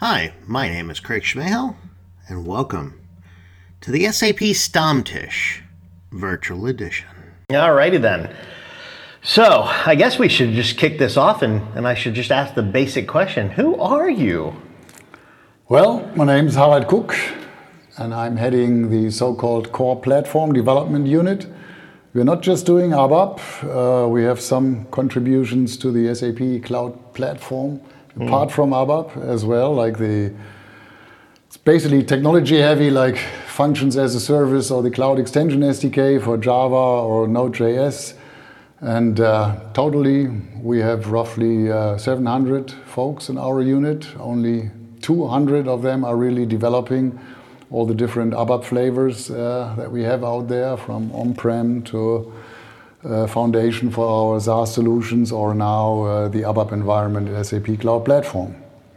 Hi, my name is Craig Cmehil, and welcome to the SAP Stammtisch Virtual Edition. Alrighty then. So, I guess we should just kick this off and, and I should just ask the basic question Who are you? Well, my name is Harald Kuck, and I'm heading the so called Core Platform Development Unit. We're not just doing ABAP, uh, we have some contributions to the SAP Cloud Platform apart from ABAP as well, like the it's basically technology heavy, like functions as a service or the Cloud Extension SDK for Java or Node.js. And uh, totally, we have roughly uh, 700 folks in our unit. Only 200 of them are really developing all the different ABAP flavors uh, that we have out there, from on-prem to foundation for our SaaS solutions, or now uh, the ABAP environment SAP Cloud Platform.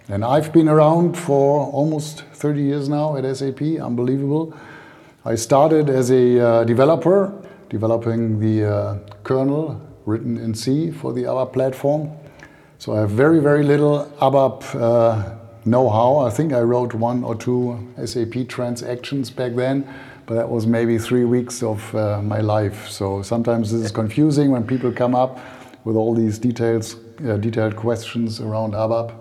And I've been around for almost 30 years now at SAP, unbelievable. I started as a uh, developer, developing the uh, kernel written in C for the ABAP platform. So I have very, very little ABAP uh, know-how. I think I wrote one or two SAP transactions back then, but that was maybe three weeks of uh, my life. So sometimes this is confusing when people come up with all these details, uh, detailed questions around ABAP,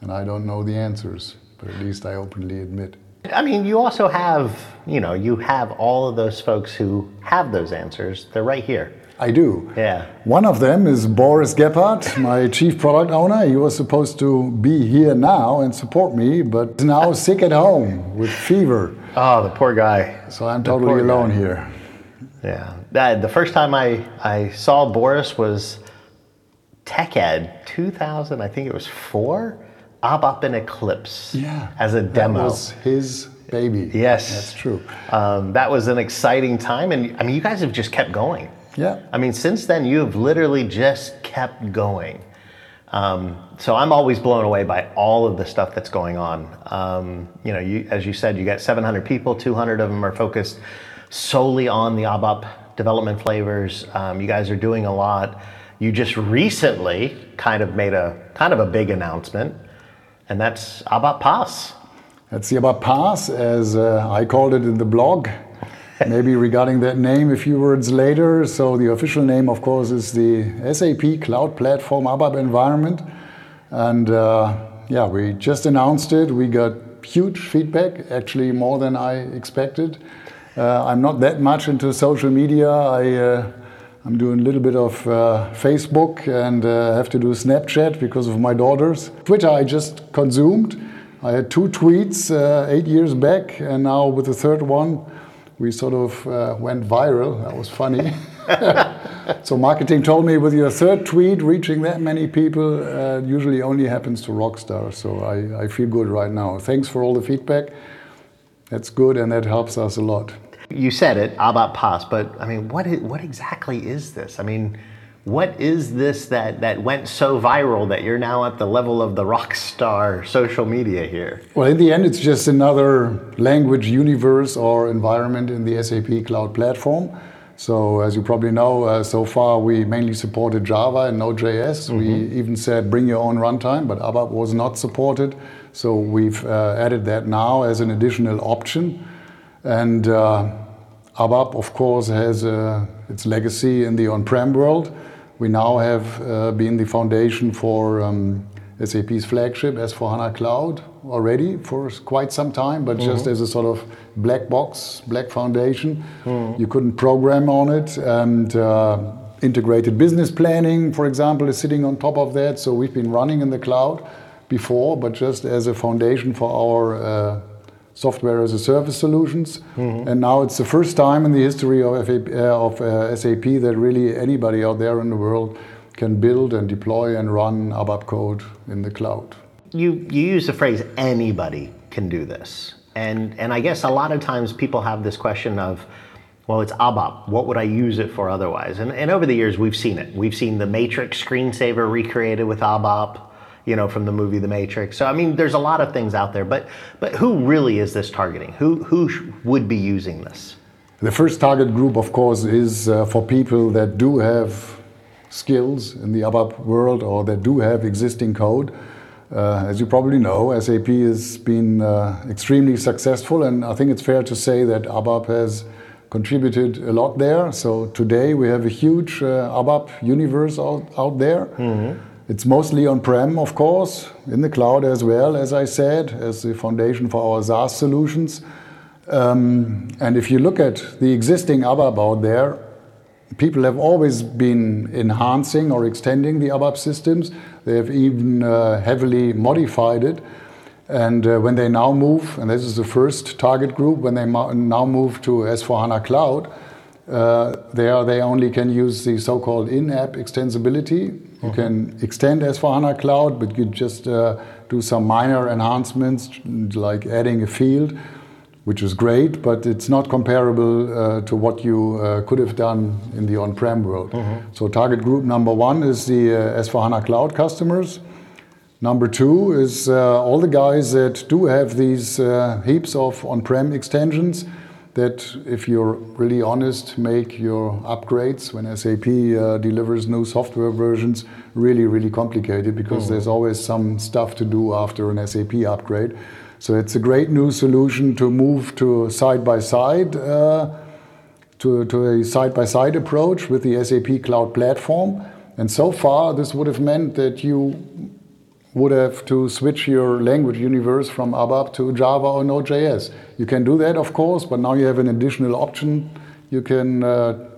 and I don't know the answers, but at least I openly admit. I mean, you also have, you know, you have all of those folks who have those answers. They're right here. I do. Yeah. One of them is Boris Gebhardt, my chief product owner. He was supposed to be here now and support me, but is now sick at home with fever. Oh, the poor guy. So I'm The totally alone guy. here. Yeah. That, the first time I, I saw Boris was TechEd 2000, I think it was four, ABAP in Eclipse Yeah. as a demo. That was his baby. Yes. That's true. Um, that was an exciting time. And I mean, you guys have just kept going. Yeah. I mean, since then, you have literally just kept going. Um, so I'm always blown away by all of the stuff that's going on. Um, you know, you, as you said, you got 700 people, 200 of them are focused solely on the ABAP development flavors. Um, you guys are doing a lot. You just recently kind of made a kind of a big announcement, and that's ABAP PaaS. That's the ABAP PaaS, as uh, I called it in the blog. Maybe regarding that name a few words later. So the official name, of course, is the SAP Cloud Platform ABAP environment. And uh, yeah, we just announced it. We got huge feedback, actually more than I expected. Uh, I'm not that much into social media. I, uh, I'm doing a little bit of uh, Facebook and uh, have to do Snapchat because of my daughters. Twitter I just consumed. I had two tweets uh, eight years back, and now with the third one, we sort of uh, went viral. That was funny. so marketing told me with your third tweet reaching that many people uh, usually only happens to rock stars. So I, I feel good right now. Thanks for all the feedback. That's good, and that helps us a lot. You said it, about PaaS, but I mean, what, what exactly is this? I mean, what is this that, that went so viral that you're now at the level of the rock star social media here? Well, in the end, it's just another language universe or environment in the SAP Cloud Platform. So, as you probably know, uh, so far we mainly supported Java and Node.js. We even said bring your own runtime, but ABAP was not supported. So, we've uh, added that now as an additional option. And uh, ABAP, of course, has uh, its legacy in the on prem world. We now have uh, been the foundation for um, SAP's flagship S4HANA Cloud already for quite some time, but just as a sort of black box, black foundation. You couldn't program on it, and uh, integrated business planning, for example, is sitting on top of that. So we've been running in the cloud before, but just as a foundation for our uh, software as a service solutions. And now it's the first time in the history of, FAP, uh, of uh, SAP that really anybody out there in the world can build and deploy and run ABAP code in the cloud. You, you use the phrase anybody can do this. And, and I guess a lot of times people have this question of, well, it's ABAP. What would I use it for otherwise? And, and over the years, we've seen it. We've seen the Matrix screensaver recreated with ABAP, you know, from the movie The Matrix. So, I mean, there's a lot of things out there. But, but who really is this targeting? Who, who sh- would be using this? The first target group, of course, is uh, for people that do have skills in the ABAP world or that do have existing code. Uh, as you probably know, SAP has been uh, extremely successful, and I think it's fair to say that ABAP has contributed a lot there. So today we have a huge uh, ABAP universe out, out there. Mm-hmm. It's mostly on-prem, of course, in the cloud as well, as I said, as the foundation for our SaaS solutions. Um, and if you look at the existing ABAP out there, people have always been enhancing or extending the ABAP systems. They have even uh, heavily modified it. And uh, when they now move, and this is the first target group, when they now move to S4HANA Cloud, uh, they, only can use the so-called in-app extensibility. You can extend S4HANA Cloud, but you just uh, do some minor enhancements, like adding a field, which is great, but it's not comparable uh, to what you uh, could have done in the on-prem world. Uh-huh. So target group number one is the uh, S4HANA Cloud customers. Number two is uh, all the guys that do have these uh, heaps of on-prem extensions that, if you're really honest, make your upgrades when SAP uh, delivers new software versions really, really complicated because mm. there's always some stuff to do after an SAP upgrade. So it's a great new solution to move to side-by-side, uh, to, to a side-by-side approach with the SAP Cloud Platform. And so far, this would have meant that you would have to switch your language universe from ABAP to Java or Node.js. You can do that, of course, but now you have an additional option. You can uh,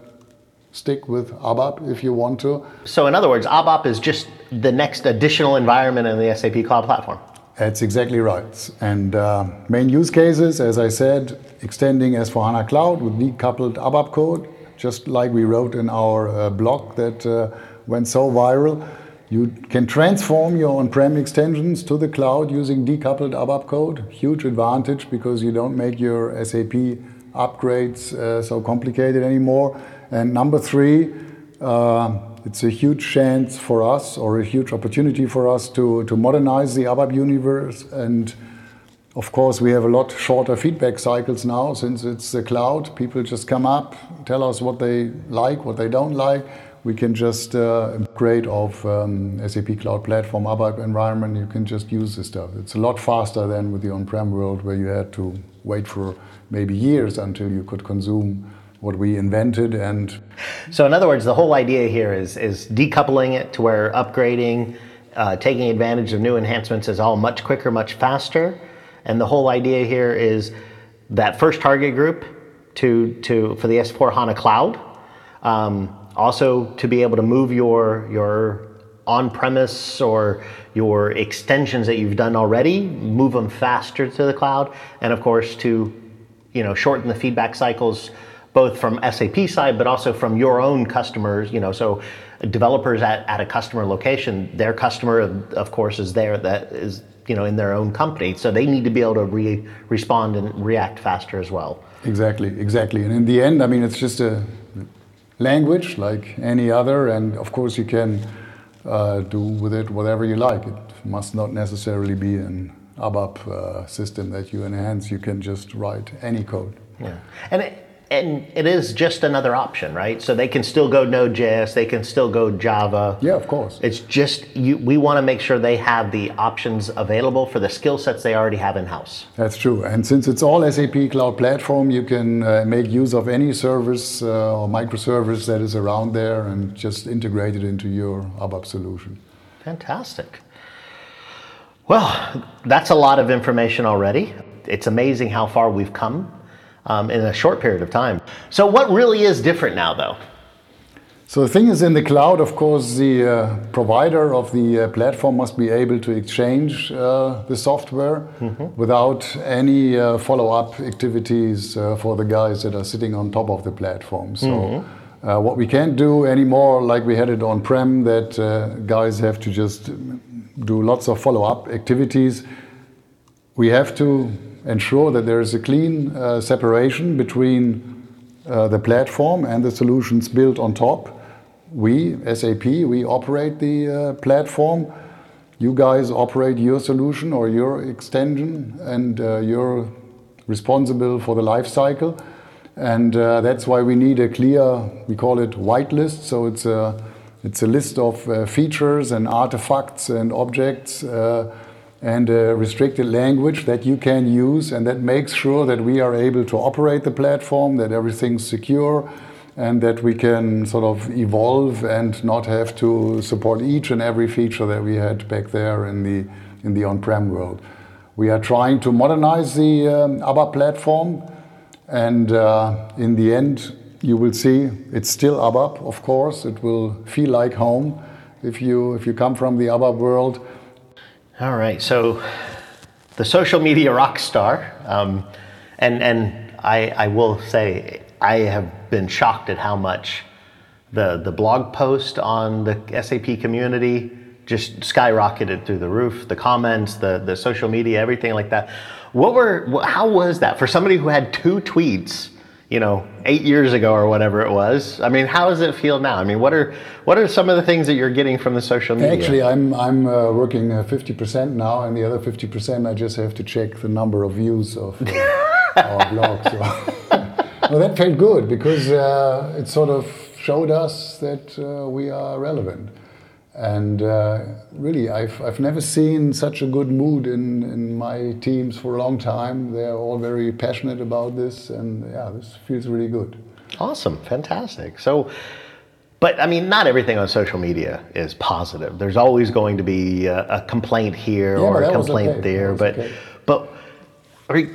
stick with ABAP if you want to. So, in other words, ABAP is just the next additional environment in the SAP Cloud Platform. That's exactly right. And uh, main use cases, as I said, extending S4HANA Cloud with decoupled ABAP code, just like we wrote in our uh, blog that uh, went so viral. You can transform your on-prem extensions to the cloud using decoupled ABAP code. Huge advantage because you don't make your SAP upgrades uh, so complicated anymore. And number three, uh, it's a huge chance for us or a huge opportunity for us to, to modernize the ABAP universe. And of course, we have a lot shorter feedback cycles now since it's the cloud. People just come up, tell us what they like, what they don't like we can just uh, upgrade of um, SAP Cloud Platform ABAP environment. You can just use this stuff. It's a lot faster than with the on-prem world where you had to wait for maybe years until you could consume what we invented and so in other words the whole idea here is is decoupling it to where upgrading uh, taking advantage of new enhancements is all much quicker much faster and the whole idea here is that first target group to to for the s4 hana cloud um, also to be able to move your your on-premise or your extensions that you've done already, move them faster to the cloud, and of course to you know shorten the feedback cycles both from SAP side but also from your own customers. You know, so developers at, at a customer location, their customer of course is there that is you know in their own company, so they need to be able to re- respond and react faster as well. Exactly, exactly, and in the end, I mean, it's just a language like any other, and of course you can uh, do with it whatever you like. It must not necessarily be an ABAP uh, system that you enhance. You can just write any code. Yeah, and it, and it is just another option, right? So they can still go Node.js, they can still go Java. Yeah, of course. It's just you, we want to make sure they have the options available for the skill sets they already have in house. That's true. And since it's all SAP Cloud Platform, you can uh, make use of any service uh, or microservice that is around there and just integrate it into your ABAP solution. Fantastic. Well, that's a lot of information already. It's amazing how far we've come um, in a short period of time. So, what really is different now, though? So the thing is, in the cloud, of course, the uh, provider of the uh, platform must be able to exchange uh, the software mm-hmm. without any uh, follow-up activities uh, for the guys that are sitting on top of the platform. So. Mm-hmm. Uh, what we can't do anymore, like we had it on prem, that guys have to just do lots of follow up activities. We have to ensure that there is a clean uh, separation between uh, the platform and the solutions built on top. We, SAP, we operate the uh, platform. You guys operate your solution or your extension, and uh, you're responsible for the life cycle. And uh, that's why we need a clear, we call it whitelist. So it's a, it's a list of features and artifacts and objects and a restricted language that you can use and that makes sure that we are able to operate the platform, that everything's secure, and that we can sort of evolve and not have to support each and every feature that we had back there in the in the on-prem world. We are trying to modernize the um, ABAP platform, and uh, in the end, you will see it's still ABAP. Of course, it will feel like home if you if you come from the ABAP world. All right, so the social media rock star, um, and and I, I will say I have been shocked at how much the the blog post on the SAP community just skyrocketed through the roof. The comments, the the social media, everything like that. What were how was that for somebody who had two tweets? You know, eight years ago or whatever it was. I mean, how does it feel now? I mean, what are what are some of the things that you're getting from the social media? Actually, I'm I'm uh, working uh, fifty percent now, and the other fifty percent I just have to check the number of views of uh, our blog. So. well, that felt good because uh, it sort of showed us that uh, we are relevant. And uh, really, I've, I've never seen such a good mood in, in my teams for a long time. They're all very passionate about this, and yeah, this feels really good. Awesome, fantastic. So, but I mean, not everything on social media is positive. There's always going to be a, a complaint here Yeah, or a complaint okay. there. But, okay. but I,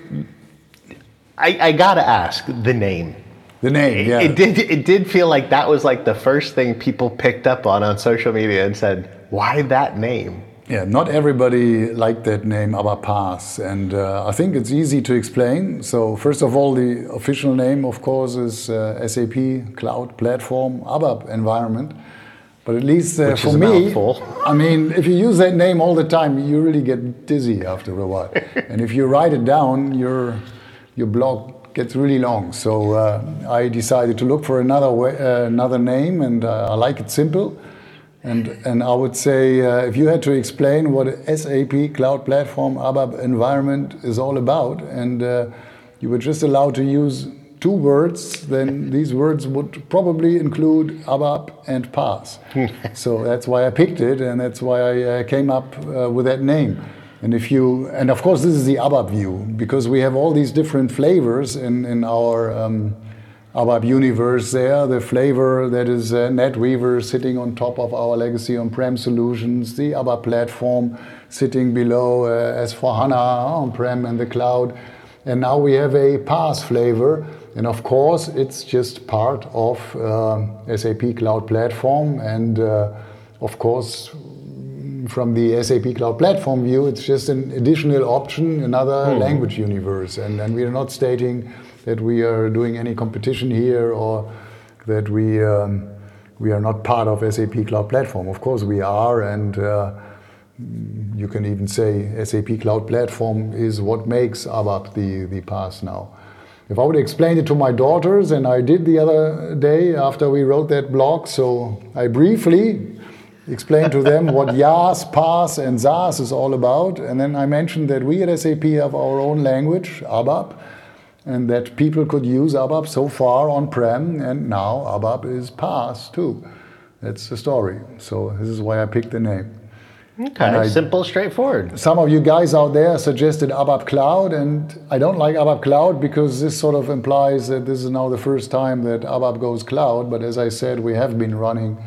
I, I gotta ask the name. The name, It, yeah. it did. It did feel like that was like the first thing people picked up on on social media and said, "Why that name?" Yeah, not everybody liked that name ABAP and uh, I think it's easy to explain. So first of all, the official name, of course, is uh, SAP Cloud Platform ABAP Environment. But at least uh, for me. I mean, if you use that name all the time, you really get dizzy after a while. and if you write it down, your your blog gets really long. So uh, I decided to look for another way, uh, another name, and uh, I like it simple. And, and I would say, uh, if you had to explain what SAP Cloud Platform ABAP environment is all about, and uh, you were just allowed to use two words, then these words would probably include ABAP and PaaS. so that's why I picked it, and that's why I uh, came up uh, with that name. And if you, and of course, this is the ABAP view because we have all these different flavors in in our. Um, ABAP universe there, the flavor that is uh, NetWeaver sitting on top of our legacy on-prem solutions, the ABAP platform sitting below uh, S4HANA on-prem and the cloud. And now we have a PaaS flavor. And of course, it's just part of uh, SAP Cloud Platform. And uh, of course, from the SAP Cloud Platform view, it's just an additional option, another language universe. And, and we are not stating that we are doing any competition here or that we, um, we are not part of SAP Cloud Platform. Of course, we are. And uh, you can even say SAP Cloud Platform is what makes ABAP the, the PaaS now. If I would explain it to my daughters, and I did the other day after we wrote that blog, so I briefly explained to them what IaaS, PaaS, and SaaS is all about. And then I mentioned that we at SAP have our own language, ABAP, and that people could use ABAP so far on-prem, and now ABAP is PaaS too. That's the story. So this is why I picked the name. Okay, I- simple, straightforward. Some of you guys out there suggested ABAP Cloud, and I don't like ABAP Cloud because this sort of implies that this is now the first time that ABAP goes cloud. But as I said, we have been running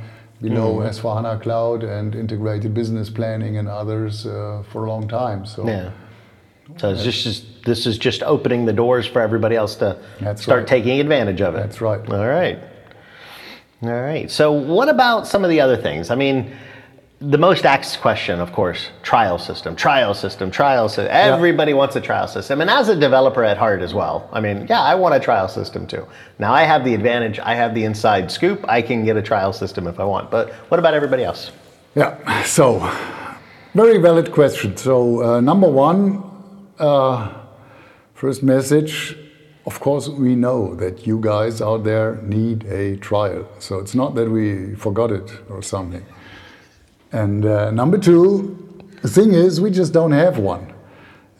below S4HANA Cloud and integrated business planning and others uh, for a long time. So Yeah. So just, just this is just opening the doors for everybody else to start right. taking advantage of it. That's right. All right. All right. So what about some of the other things? I mean, the most asked question, of course, trial system, trial system, trial system. Everybody wants a trial system. And as a developer at heart as well, I mean, yeah, I want a trial system too. Now I have the advantage, I have the inside scoop, I can get a trial system if I want. But what about everybody else? Yeah, so very valid question. So, uh, number one, uh, first message of course, we know that you guys out there need a trial. So, it's not that we forgot it or something. And uh, number two, the thing is, we just don't have one.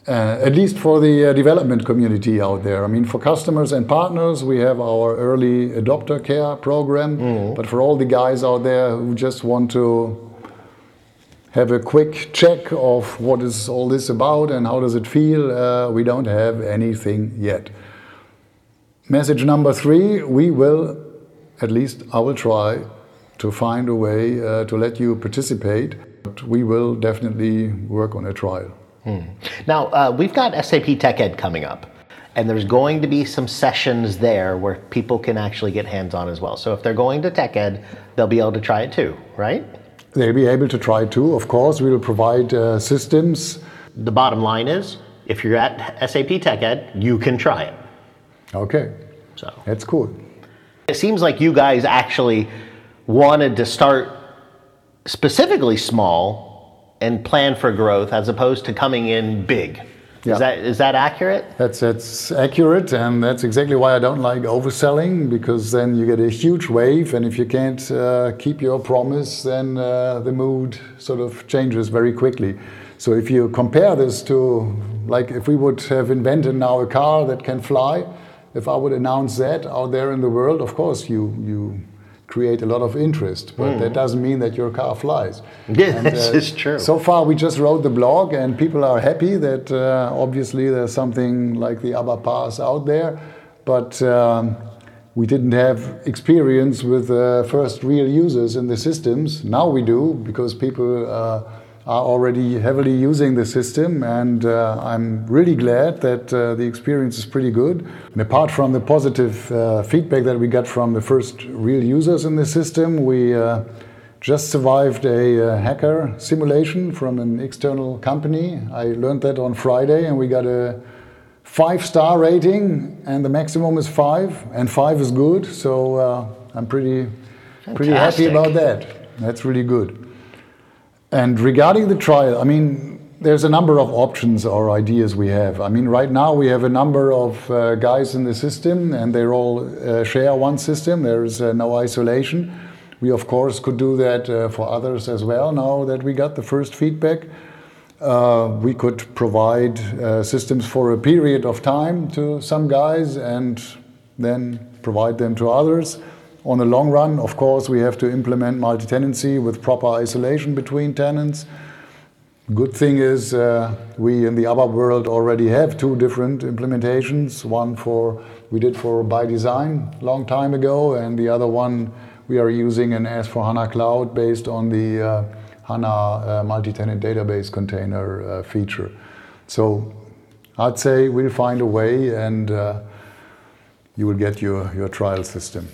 Uh, at least for the uh, development community out there. I mean, for customers and partners, we have our early adopter care program. But for all the guys out there who just want to have a quick check of what is all this about and how does it feel. Uh, we don't have anything yet. Message number three: We will, at least I will try to find a way uh, to let you participate. But we will definitely work on a trial. Hmm. Now, uh, we've got SAP TechEd coming up, and there's going to be some sessions there where people can actually get hands on as well. So if they're going to TechEd, they'll be able to try it too, right? They'll be able to try it too. Of course, we will provide uh, systems. The bottom line is if you're at SAP TechEd, you can try it. Okay. So that's cool. It seems like you guys actually wanted to start specifically small and plan for growth as opposed to coming in big. Yeah. Is that is that accurate? That's that's accurate, and that's exactly why I don't like overselling because then you get a huge wave, and if you can't uh, keep your promise, then uh, the mood sort of changes very quickly. So if you compare this to like if we would have invented now a car that can fly, if I would announce that out there in the world, of course you you create a lot of interest, but mm. that doesn't mean that your car flies. Yeah, and, this uh, is true. So far, we just wrote the blog, and people are happy that uh, obviously there's something like the ABAP PaaS out there, but um, we didn't have experience with uh, first real users in the systems. Now we do because people uh, are already heavily using the system, and uh, I'm really glad that uh, the experience is pretty good. And apart from the positive uh, feedback that we got from the first real users in the system, we uh, just survived a uh, hacker simulation from an external company. I learned that on Friday, and we got a five star rating, and the maximum is five, and five is good. So uh, I'm pretty, pretty happy about that. That's really good. And regarding the trial, I mean, there's a number of options or ideas we have. I mean, right now we have a number of uh, guys in the system and they all uh, share one system. There's uh, no isolation. We, of course, could do that uh, for others as well now that we got the first feedback. Uh, we could provide uh, systems for a period of time to some guys and then provide them to others. On the long run, of course, we have to implement multi-tenancy with proper isolation between tenants. Good thing is uh, we in the ABAP world already have two different implementations. One for we did for ByDesign long time ago, and the other one we are using an S4HANA Cloud based on the uh, HANA uh, multi-tenant database container uh, feature. So I'd say we'll find a way and uh, you will get your, your trial system.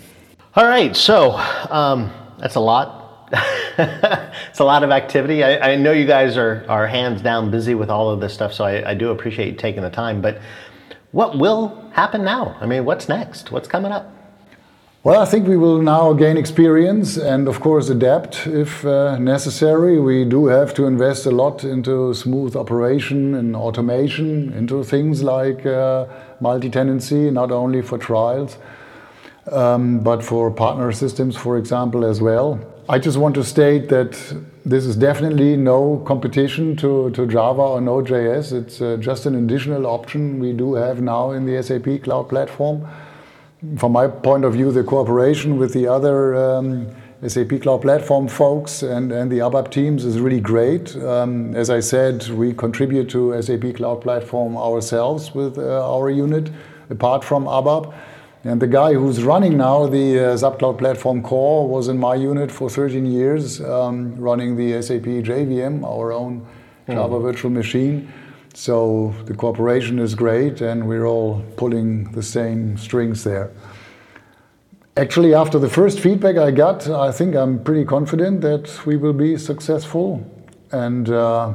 All right, so um, that's a lot. it's a lot of activity. I, I, know you guys are, are hands down busy with all of this stuff, so I, I do appreciate you taking the time. But what will happen now? I mean, what's next? What's coming up? Well, I think we will now gain experience and, of course, adapt if uh, necessary. We do have to invest a lot into smooth operation and automation, into things like uh, multi tenancy, not only for trials but for partner systems, for example, as well. I just want to state that this is definitely no competition to, to Java or Node.js. It's uh, just an additional option we do have now in the SAP Cloud Platform. From my point of view, the cooperation with the other um, SAP Cloud Platform folks and, and the ABAP teams is really great. Um, as I said, we contribute to SAP Cloud Platform ourselves with uh, our unit, apart from ABAP. And the guy who's running now the uh, SAP Cloud Platform Core was in my unit for 13 years, um, running the SAP JVM, our own Java mm. virtual machine. So the cooperation is great, and we're all pulling the same strings there. Actually, after the first feedback I got, I think I'm pretty confident that we will be successful. And uh,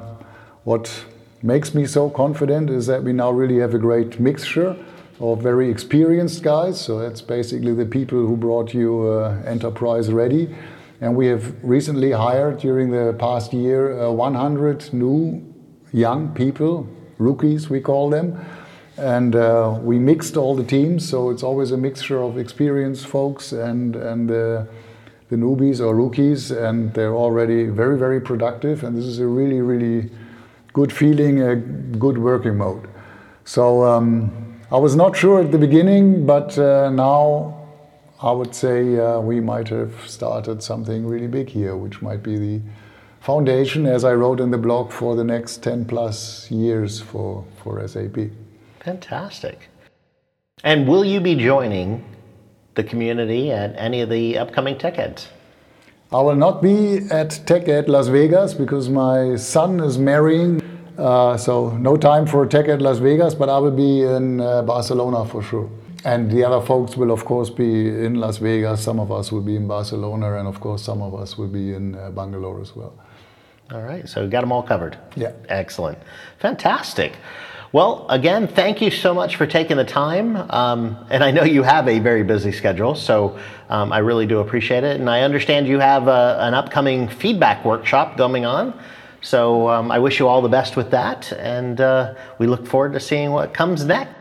what makes me so confident is that we now really have a great mixture of very experienced guys. So that's basically the people who brought you uh, enterprise ready. And we have recently hired during the past year uh, 100 new young people, rookies we call them. And uh, we mixed all the teams, so it's always a mixture of experienced folks and, and the newbies or rookies, and they're already very, very productive. And this is a really, really good feeling, a good working mode. So um, I was not sure at the beginning, but uh, now I would say uh, we might have started something really big here, which might be the foundation, as I wrote in the blog, for the next 10 plus years for, for SAP. Fantastic. And will you be joining the community at any of the upcoming TechEds? I will not be at TechEd Las Vegas because my son is marrying, so no time for TechEd Las Vegas, but I will be in uh, Barcelona for sure. And the other folks will, of course, be in Las Vegas. Some of us will be in Barcelona, and of course, some of us will be in uh, Bangalore as well. All right, so we got them all covered. Yeah. Excellent. Fantastic. Well, again, thank you so much for taking the time. Um, and I know you have a very busy schedule, so um, I really do appreciate it. And I understand you have a, uh, an upcoming feedback workshop going on. So um, I wish you all the best with that, and uh, we look forward to seeing what comes next.